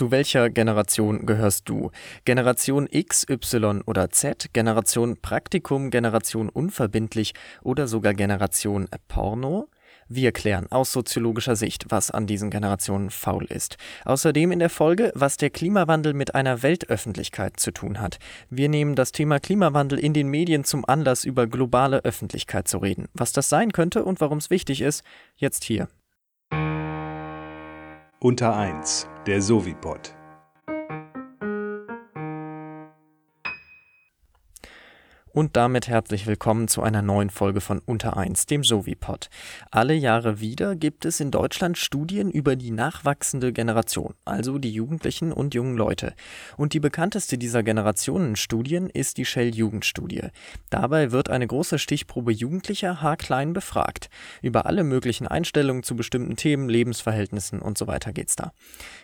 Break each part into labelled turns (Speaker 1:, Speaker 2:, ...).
Speaker 1: Zu welcher Generation gehörst du? Generation X, Y oder Z, Generation Praktikum, Generation unverbindlich oder sogar Generation Porno? Wir klären aus soziologischer Sicht, was an diesen Generationen faul ist. Außerdem in der Folge, was der Klimawandel mit einer Weltöffentlichkeit zu tun hat. Wir nehmen das Thema Klimawandel in den Medien zum Anlass, über globale Öffentlichkeit zu reden. Was das sein könnte und warum es wichtig ist, jetzt hier.
Speaker 2: Unter 1, der Sovipod.
Speaker 1: Und damit herzlich willkommen zu einer neuen Folge von Unter 1, dem Sovipod. Alle Jahre wieder gibt es in Deutschland Studien über die nachwachsende Generation, also die Jugendlichen und jungen Leute. Und die bekannteste dieser Generationenstudien ist die Shell-Jugendstudie. Dabei wird eine große Stichprobe Jugendlicher haarklein befragt. Über alle möglichen Einstellungen zu bestimmten Themen, Lebensverhältnissen und so weiter geht's da.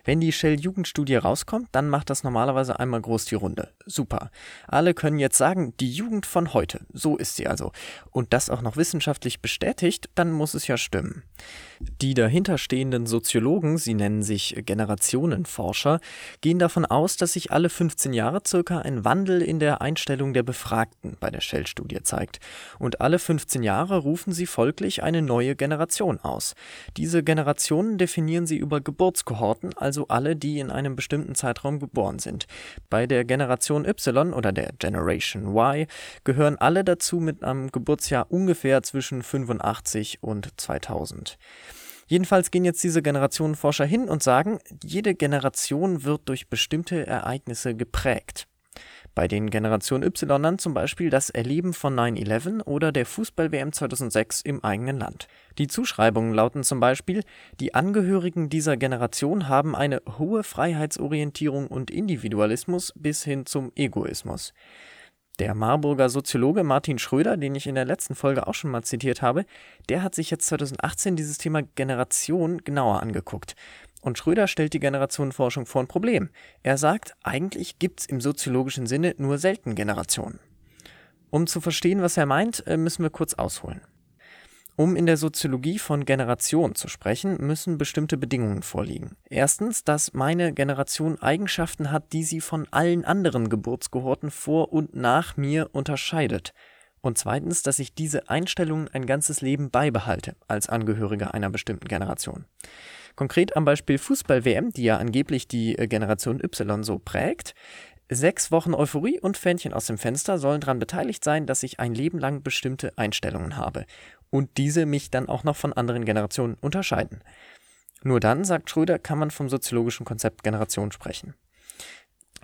Speaker 1: Wenn die Shell-Jugendstudie rauskommt, dann macht das normalerweise einmal groß die Runde. Super. Alle können jetzt sagen, die Jugend Jugend von heute. So ist sie also. Und das auch noch wissenschaftlich bestätigt, dann muss es ja stimmen. Die dahinterstehenden Soziologen, sie nennen sich Generationenforscher, gehen davon aus, dass sich alle 15 Jahre circa ein Wandel in der Einstellung der Befragten bei der Shell-Studie zeigt. Und alle 15 Jahre rufen sie folglich eine neue Generation aus. Diese Generationen definieren sie über Geburtskohorten, also alle, die in einem bestimmten Zeitraum geboren sind. Bei der Generation Y oder der Generation Y gehören alle dazu mit einem Geburtsjahr ungefähr zwischen 85 und 2000. Jedenfalls gehen jetzt diese Generationenforscher hin und sagen, jede Generation wird durch bestimmte Ereignisse geprägt. Bei den Generation Y zum Beispiel das Erleben von 9-11 oder der Fußball-WM 2006 im eigenen Land. Die Zuschreibungen lauten zum Beispiel, die Angehörigen dieser Generation haben eine hohe Freiheitsorientierung und Individualismus bis hin zum Egoismus. Der Marburger Soziologe Martin Schröder, den ich in der letzten Folge auch schon mal zitiert habe, der hat sich jetzt 2018 dieses Thema Generation genauer angeguckt. Und Schröder stellt die Generationenforschung vor ein Problem. Er sagt, eigentlich gibt es im soziologischen Sinne nur selten Generationen. Um zu verstehen, was er meint, äh, müssen wir kurz ausholen. Um in der Soziologie von Generation zu sprechen, müssen bestimmte Bedingungen vorliegen. Erstens, dass meine Generation Eigenschaften hat, die sie von allen anderen Geburtskohorten vor und nach mir unterscheidet. Und zweitens, dass ich diese Einstellungen ein ganzes Leben beibehalte als Angehöriger einer bestimmten Generation. Konkret am Beispiel Fußball-WM, die ja angeblich die äh, Generation Y so prägt. Sechs Wochen Euphorie und Fähnchen aus dem Fenster sollen daran beteiligt sein, dass ich ein Leben lang bestimmte Einstellungen habe und diese mich dann auch noch von anderen Generationen unterscheiden. Nur dann, sagt Schröder, kann man vom soziologischen Konzept Generation sprechen.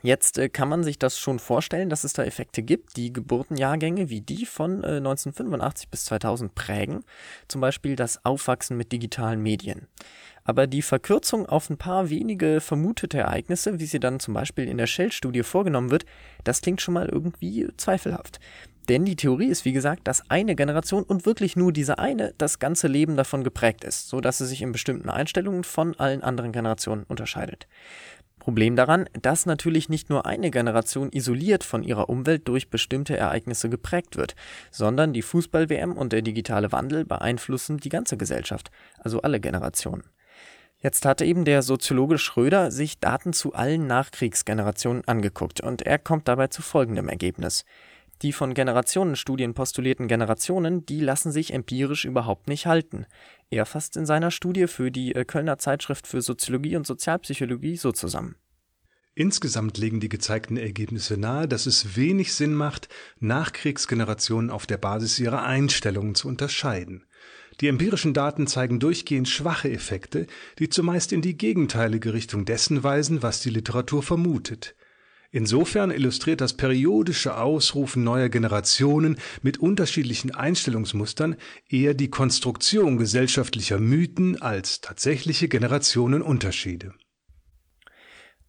Speaker 1: Jetzt äh, kann man sich das schon vorstellen, dass es da Effekte gibt, die Geburtenjahrgänge wie die von äh, 1985 bis 2000 prägen, zum Beispiel das Aufwachsen mit digitalen Medien. Aber die Verkürzung auf ein paar wenige vermutete Ereignisse, wie sie dann zum Beispiel in der Shell-Studie vorgenommen wird, das klingt schon mal irgendwie zweifelhaft. Denn die Theorie ist, wie gesagt, dass eine Generation und wirklich nur diese eine das ganze Leben davon geprägt ist, so dass sie sich in bestimmten Einstellungen von allen anderen Generationen unterscheidet. Problem daran, dass natürlich nicht nur eine Generation isoliert von ihrer Umwelt durch bestimmte Ereignisse geprägt wird, sondern die Fußball-WM und der digitale Wandel beeinflussen die ganze Gesellschaft, also alle Generationen. Jetzt hatte eben der Soziologe Schröder sich Daten zu allen Nachkriegsgenerationen angeguckt und er kommt dabei zu folgendem Ergebnis. Die von Generationenstudien postulierten Generationen, die lassen sich empirisch überhaupt nicht halten. Er fasst in seiner Studie für die äh, Kölner Zeitschrift für Soziologie und Sozialpsychologie so zusammen.
Speaker 2: Insgesamt legen die gezeigten Ergebnisse nahe, dass es wenig Sinn macht, Nachkriegsgenerationen auf der Basis ihrer Einstellungen zu unterscheiden. Die empirischen Daten zeigen durchgehend schwache Effekte, die zumeist in die gegenteilige Richtung dessen weisen, was die Literatur vermutet. Insofern illustriert das periodische Ausrufen neuer Generationen mit unterschiedlichen Einstellungsmustern eher die Konstruktion gesellschaftlicher Mythen als tatsächliche Generationenunterschiede.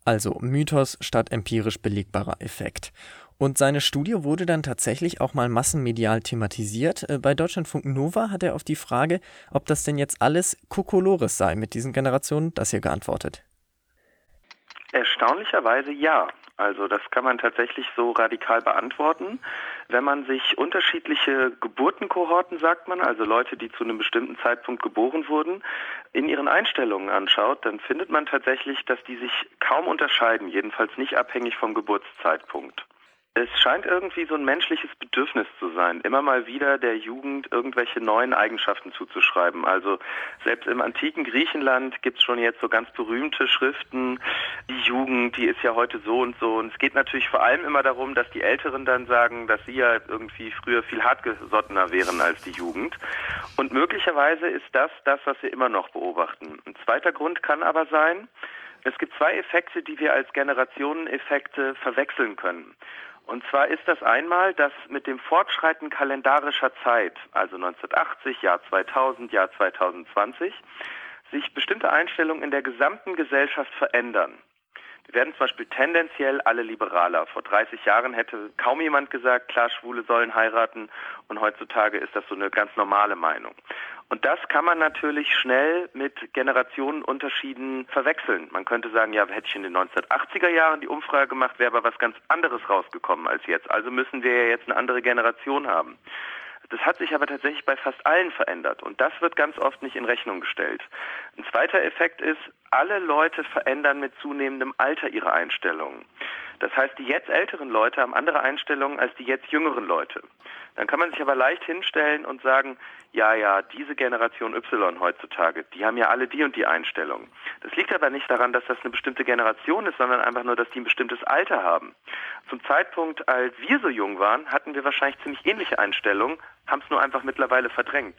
Speaker 1: Also Mythos statt empirisch belegbarer Effekt. Und seine Studie wurde dann tatsächlich auch mal massenmedial thematisiert. Äh, bei Deutschlandfunk Nova hat er auf die Frage, ob das denn jetzt alles Kokolores sei mit diesen Generationen, das hier geantwortet.
Speaker 3: Erstaunlicherweise ja. Also das kann man tatsächlich so radikal beantworten. Wenn man sich unterschiedliche Geburtenkohorten, sagt man, also Leute, die zu einem bestimmten Zeitpunkt geboren wurden, in ihren Einstellungen anschaut, dann findet man tatsächlich, dass die sich kaum unterscheiden, jedenfalls nicht abhängig vom Geburtszeitpunkt. Es scheint irgendwie so ein menschliches Bedürfnis zu sein, immer mal wieder der Jugend irgendwelche neuen Eigenschaften zuzuschreiben. Also selbst im antiken Griechenland gibt es schon jetzt so ganz berühmte Schriften, die Jugend, die ist ja heute so und so. Und es geht natürlich vor allem immer darum, dass die Älteren dann sagen, dass sie ja irgendwie früher viel hartgesottener wären als die Jugend. Und möglicherweise ist das das, was wir immer noch beobachten. Ein zweiter Grund kann aber sein, es gibt zwei Effekte, die wir als Generationeneffekte verwechseln können. Und zwar ist das einmal, dass mit dem Fortschreiten kalendarischer Zeit, also 1980, Jahr 2000, Jahr 2020, sich bestimmte Einstellungen in der gesamten Gesellschaft verändern. Wir werden zum Beispiel tendenziell alle liberaler. Vor 30 Jahren hätte kaum jemand gesagt, klar, Schwule sollen heiraten und heutzutage ist das so eine ganz normale Meinung. Und das kann man natürlich schnell mit Generationenunterschieden verwechseln. Man könnte sagen, ja, hätte ich in den 1980er Jahren die Umfrage gemacht, wäre aber was ganz anderes rausgekommen als jetzt. Also müssen wir ja jetzt eine andere Generation haben. Das hat sich aber tatsächlich bei fast allen verändert und das wird ganz oft nicht in Rechnung gestellt. Ein zweiter Effekt ist, alle Leute verändern mit zunehmendem Alter ihre Einstellungen. Das heißt, die jetzt älteren Leute haben andere Einstellungen als die jetzt jüngeren Leute. Dann kann man sich aber leicht hinstellen und sagen, ja, ja, diese Generation Y heutzutage, die haben ja alle die und die Einstellungen. Das liegt aber nicht daran, dass das eine bestimmte Generation ist, sondern einfach nur, dass die ein bestimmtes Alter haben. Zum Zeitpunkt, als wir so jung waren, hatten wir wahrscheinlich ziemlich ähnliche Einstellungen, haben es nur einfach mittlerweile verdrängt.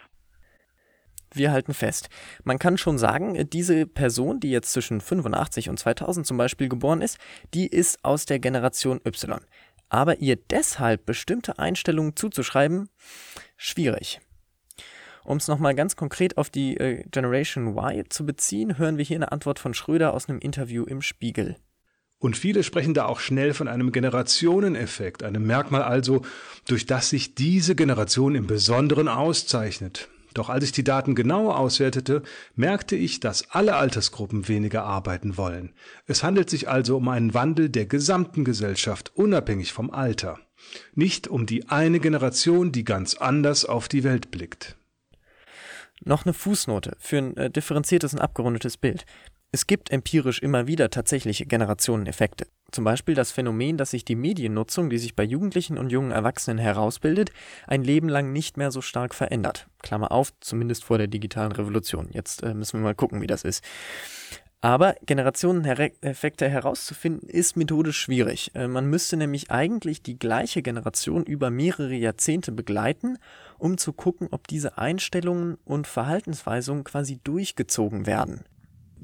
Speaker 1: Wir halten fest. Man kann schon sagen, diese Person, die jetzt zwischen 85 und 2000 zum Beispiel geboren ist, die ist aus der Generation Y. Aber ihr deshalb bestimmte Einstellungen zuzuschreiben, schwierig. Um es nochmal ganz konkret auf die äh, Generation Y zu beziehen, hören wir hier eine Antwort von Schröder aus einem Interview im Spiegel.
Speaker 2: Und viele sprechen da auch schnell von einem Generationeneffekt, einem Merkmal also, durch das sich diese Generation im Besonderen auszeichnet. Doch als ich die Daten genauer auswertete, merkte ich, dass alle Altersgruppen weniger arbeiten wollen. Es handelt sich also um einen Wandel der gesamten Gesellschaft, unabhängig vom Alter. Nicht um die eine Generation, die ganz anders auf die Welt blickt.
Speaker 1: Noch eine Fußnote für ein äh, differenziertes und abgerundetes Bild. Es gibt empirisch immer wieder tatsächliche Generationeneffekte. Zum Beispiel das Phänomen, dass sich die Mediennutzung, die sich bei Jugendlichen und jungen Erwachsenen herausbildet, ein Leben lang nicht mehr so stark verändert. Klammer auf, zumindest vor der digitalen Revolution. Jetzt äh, müssen wir mal gucken, wie das ist. Aber Generationeneffekte herauszufinden, ist methodisch schwierig. Äh, man müsste nämlich eigentlich die gleiche Generation über mehrere Jahrzehnte begleiten, um zu gucken, ob diese Einstellungen und Verhaltensweisungen quasi durchgezogen werden.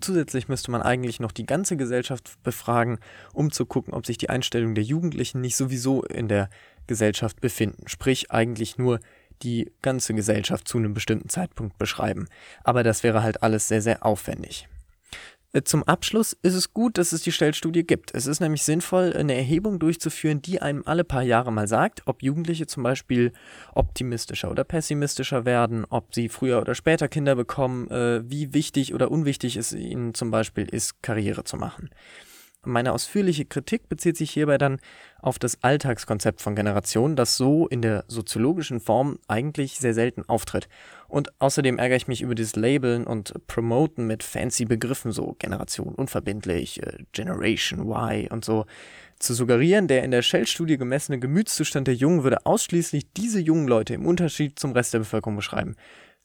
Speaker 1: Zusätzlich müsste man eigentlich noch die ganze Gesellschaft befragen, um zu gucken, ob sich die Einstellungen der Jugendlichen nicht sowieso in der Gesellschaft befinden. Sprich eigentlich nur die ganze Gesellschaft zu einem bestimmten Zeitpunkt beschreiben. Aber das wäre halt alles sehr, sehr aufwendig. Äh, zum Abschluss ist es gut, dass es die Stellstudie gibt. Es ist nämlich sinnvoll, eine Erhebung durchzuführen, die einem alle paar Jahre mal sagt, ob Jugendliche zum Beispiel optimistischer oder pessimistischer werden, ob sie früher oder später Kinder bekommen, äh, wie wichtig oder unwichtig es ihnen zum Beispiel ist, Karriere zu machen. Meine ausführliche Kritik bezieht sich hierbei dann auf das Alltagskonzept von Generationen, das so in der soziologischen Form eigentlich sehr selten auftritt. Und außerdem ärgere ich mich über dieses Labeln und Promoten mit fancy Begriffen, so Generation unverbindlich, äh, Generation Y und so. Zu suggerieren, der in der Shell-Studie gemessene Gemütszustand der Jungen würde ausschließlich diese jungen Leute im Unterschied zum Rest der Bevölkerung beschreiben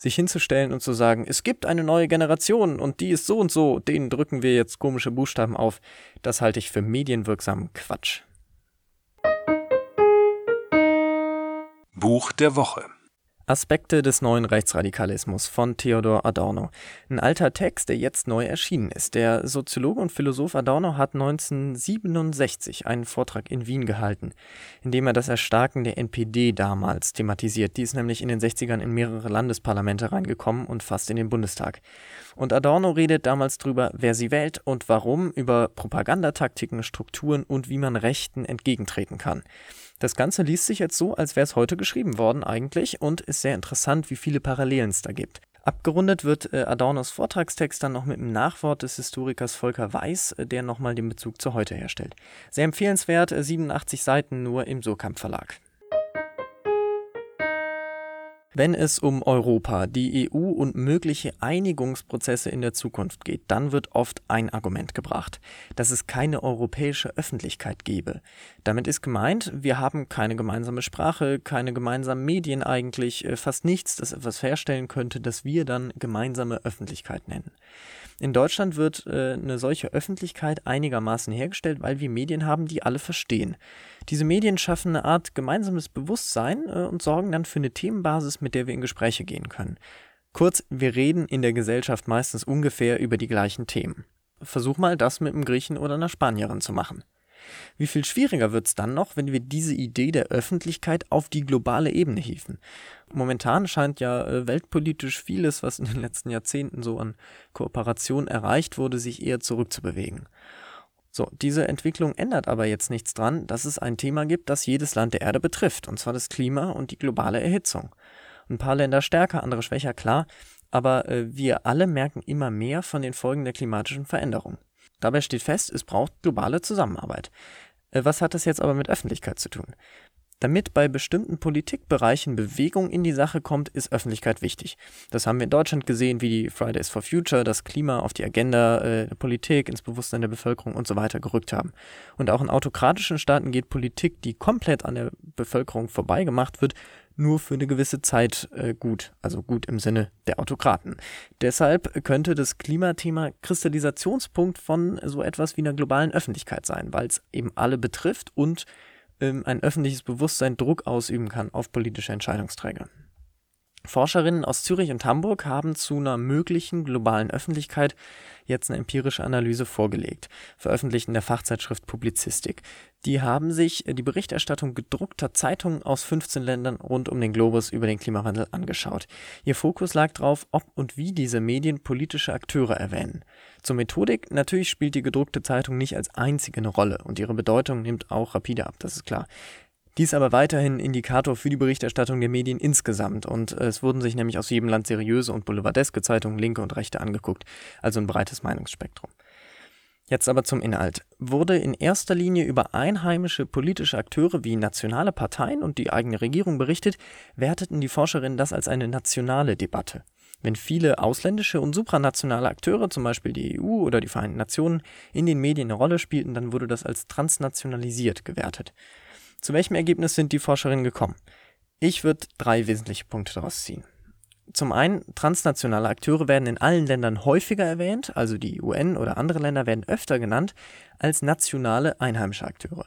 Speaker 1: sich hinzustellen und zu sagen, es gibt eine neue Generation und die ist so und so, denen drücken wir jetzt komische Buchstaben auf, das halte ich für medienwirksamen Quatsch.
Speaker 2: Buch der Woche
Speaker 1: Aspekte des neuen Rechtsradikalismus von Theodor Adorno. Ein alter Text, der jetzt neu erschienen ist. Der Soziologe und Philosoph Adorno hat 1967 einen Vortrag in Wien gehalten, in dem er das Erstarken der NPD damals thematisiert. Die ist nämlich in den 60ern in mehrere Landesparlamente reingekommen und fast in den Bundestag. Und Adorno redet damals drüber, wer sie wählt und warum, über Propagandataktiken, Strukturen und wie man Rechten entgegentreten kann. Das Ganze liest sich jetzt so, als wäre es heute geschrieben worden eigentlich und ist sehr interessant, wie viele Parallelen es da gibt. Abgerundet wird äh, Adornos Vortragstext dann noch mit einem Nachwort des Historikers Volker Weiß, äh, der nochmal den Bezug zu heute herstellt. Sehr empfehlenswert, 87 äh, Seiten nur im Surkamp Verlag. Wenn es um Europa, die EU und mögliche Einigungsprozesse in der Zukunft geht, dann wird oft ein Argument gebracht, dass es keine europäische Öffentlichkeit gebe. Damit ist gemeint, wir haben keine gemeinsame Sprache, keine gemeinsamen Medien eigentlich, äh, fast nichts, das etwas herstellen könnte, das wir dann gemeinsame Öffentlichkeit nennen. In Deutschland wird äh, eine solche Öffentlichkeit einigermaßen hergestellt, weil wir Medien haben, die alle verstehen. Diese Medien schaffen eine Art gemeinsames Bewusstsein äh, und sorgen dann für eine Themenbasis, mit der wir in Gespräche gehen können. Kurz, wir reden in der Gesellschaft meistens ungefähr über die gleichen Themen. Versuch mal, das mit einem Griechen oder einer Spanierin zu machen. Wie viel schwieriger wird es dann noch, wenn wir diese Idee der Öffentlichkeit auf die globale Ebene hieven? Momentan scheint ja äh, weltpolitisch vieles, was in den letzten Jahrzehnten so an Kooperation erreicht wurde, sich eher zurückzubewegen. So, diese Entwicklung ändert aber jetzt nichts dran, dass es ein Thema gibt, das jedes Land der Erde betrifft, und zwar das Klima und die globale Erhitzung. Ein paar Länder stärker, andere schwächer, klar, aber äh, wir alle merken immer mehr von den Folgen der klimatischen Veränderung. Dabei steht fest, es braucht globale Zusammenarbeit. Äh, was hat das jetzt aber mit Öffentlichkeit zu tun? Damit bei bestimmten Politikbereichen Bewegung in die Sache kommt, ist Öffentlichkeit wichtig. Das haben wir in Deutschland gesehen, wie die Fridays for Future das Klima auf die Agenda äh, der Politik, ins Bewusstsein der Bevölkerung und so weiter gerückt haben. Und auch in autokratischen Staaten geht Politik, die komplett an der Bevölkerung vorbeigemacht wird, nur für eine gewisse Zeit äh, gut, also gut im Sinne der Autokraten. Deshalb könnte das Klimathema Kristallisationspunkt von so etwas wie einer globalen Öffentlichkeit sein, weil es eben alle betrifft und ähm, ein öffentliches Bewusstsein Druck ausüben kann auf politische Entscheidungsträger. Forscherinnen aus Zürich und Hamburg haben zu einer möglichen globalen Öffentlichkeit jetzt eine empirische Analyse vorgelegt, veröffentlicht in der Fachzeitschrift Publizistik. Die haben sich die Berichterstattung gedruckter Zeitungen aus 15 Ländern rund um den Globus über den Klimawandel angeschaut. Ihr Fokus lag darauf, ob und wie diese Medien politische Akteure erwähnen. Zur Methodik, natürlich spielt die gedruckte Zeitung nicht als einzige eine Rolle und ihre Bedeutung nimmt auch rapide ab, das ist klar. Dies aber weiterhin Indikator für die Berichterstattung der Medien insgesamt und es wurden sich nämlich aus jedem Land seriöse und boulevardeske Zeitungen, linke und rechte angeguckt, also ein breites Meinungsspektrum. Jetzt aber zum Inhalt. Wurde in erster Linie über einheimische politische Akteure wie nationale Parteien und die eigene Regierung berichtet, werteten die Forscherinnen das als eine nationale Debatte. Wenn viele ausländische und supranationale Akteure, zum Beispiel die EU oder die Vereinten Nationen, in den Medien eine Rolle spielten, dann wurde das als transnationalisiert gewertet. Zu welchem Ergebnis sind die Forscherinnen gekommen? Ich würde drei wesentliche Punkte daraus ziehen. Zum einen, transnationale Akteure werden in allen Ländern häufiger erwähnt, also die UN oder andere Länder werden öfter genannt als nationale einheimische Akteure.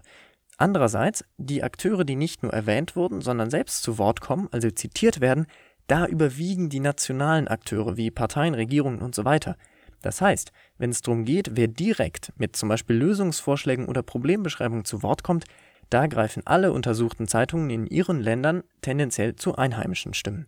Speaker 1: Andererseits, die Akteure, die nicht nur erwähnt wurden, sondern selbst zu Wort kommen, also zitiert werden, da überwiegen die nationalen Akteure wie Parteien, Regierungen und so weiter. Das heißt, wenn es darum geht, wer direkt mit zum Beispiel Lösungsvorschlägen oder Problembeschreibungen zu Wort kommt, da greifen alle untersuchten Zeitungen in ihren Ländern tendenziell zu einheimischen Stimmen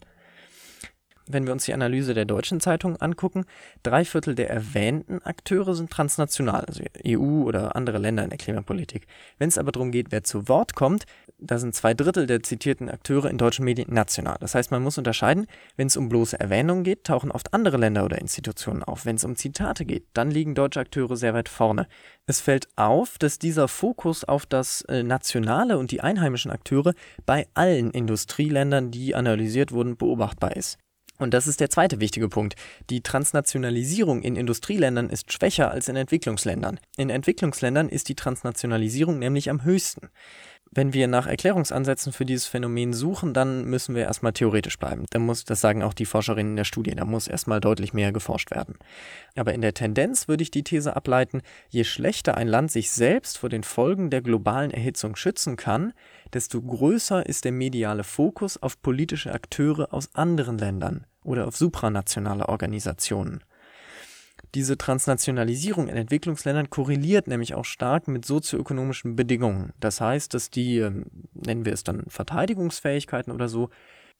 Speaker 1: wenn wir uns die Analyse der deutschen Zeitung angucken, drei Viertel der erwähnten Akteure sind transnational, also EU oder andere Länder in der Klimapolitik. Wenn es aber darum geht, wer zu Wort kommt, da sind zwei Drittel der zitierten Akteure in deutschen Medien national. Das heißt, man muss unterscheiden, wenn es um bloße Erwähnungen geht, tauchen oft andere Länder oder Institutionen auf. Wenn es um Zitate geht, dann liegen deutsche Akteure sehr weit vorne. Es fällt auf, dass dieser Fokus auf das äh, Nationale und die einheimischen Akteure bei allen Industrieländern, die analysiert wurden, beobachtbar ist. Und das ist der zweite wichtige Punkt. Die Transnationalisierung in Industrieländern ist schwächer als in Entwicklungsländern. In Entwicklungsländern ist die Transnationalisierung nämlich am höchsten. Wenn wir nach Erklärungsansätzen für dieses Phänomen suchen, dann müssen wir erstmal theoretisch bleiben. Da muss, das sagen auch die Forscherinnen in der Studie, da muss erstmal deutlich mehr geforscht werden. Aber in der Tendenz würde ich die These ableiten, je schlechter ein Land sich selbst vor den Folgen der globalen Erhitzung schützen kann, desto größer ist der mediale Fokus auf politische Akteure aus anderen Ländern oder auf supranationale Organisationen. Diese Transnationalisierung in Entwicklungsländern korreliert nämlich auch stark mit sozioökonomischen Bedingungen. Das heißt, dass die, ähm, nennen wir es dann Verteidigungsfähigkeiten oder so,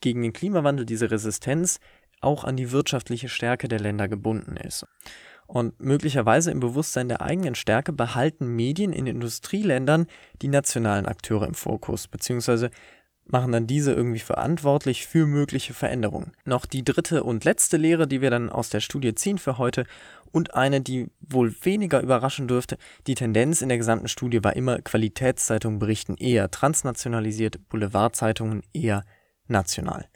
Speaker 1: gegen den Klimawandel, diese Resistenz, auch an die wirtschaftliche Stärke der Länder gebunden ist. Und möglicherweise im Bewusstsein der eigenen Stärke behalten Medien in Industrieländern die nationalen Akteure im Fokus, beziehungsweise machen dann diese irgendwie verantwortlich für mögliche Veränderungen. Noch die dritte und letzte Lehre, die wir dann aus der Studie ziehen für heute und eine, die wohl weniger überraschen dürfte. Die Tendenz in der gesamten Studie war immer, Qualitätszeitungen berichten eher transnationalisiert, Boulevardzeitungen eher national.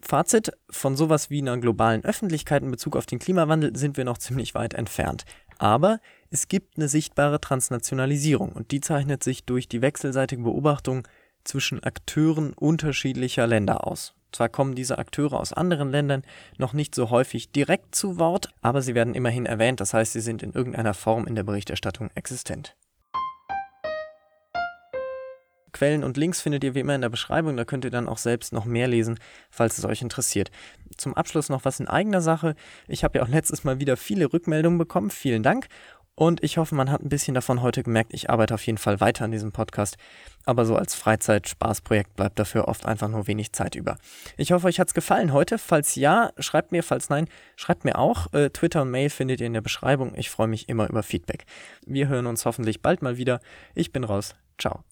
Speaker 1: Fazit, von sowas wie einer globalen Öffentlichkeit in Bezug auf den Klimawandel sind wir noch ziemlich weit entfernt. Aber es gibt eine sichtbare Transnationalisierung und die zeichnet sich durch die wechselseitige Beobachtung zwischen Akteuren unterschiedlicher Länder aus. Zwar kommen diese Akteure aus anderen Ländern noch nicht so häufig direkt zu Wort, aber sie werden immerhin erwähnt, das heißt, sie sind in irgendeiner Form in der Berichterstattung existent. Quellen und Links findet ihr wie immer in der Beschreibung, da könnt ihr dann auch selbst noch mehr lesen, falls es euch interessiert. Zum Abschluss noch was in eigener Sache. Ich habe ja auch letztes Mal wieder viele Rückmeldungen bekommen, vielen Dank. Und ich hoffe, man hat ein bisschen davon heute gemerkt. Ich arbeite auf jeden Fall weiter an diesem Podcast. Aber so als Freizeit-Spaßprojekt bleibt dafür oft einfach nur wenig Zeit über. Ich hoffe, euch hat es gefallen heute. Falls ja, schreibt mir. Falls nein, schreibt mir auch. Äh, Twitter und Mail findet ihr in der Beschreibung. Ich freue mich immer über Feedback. Wir hören uns hoffentlich bald mal wieder. Ich bin raus. Ciao.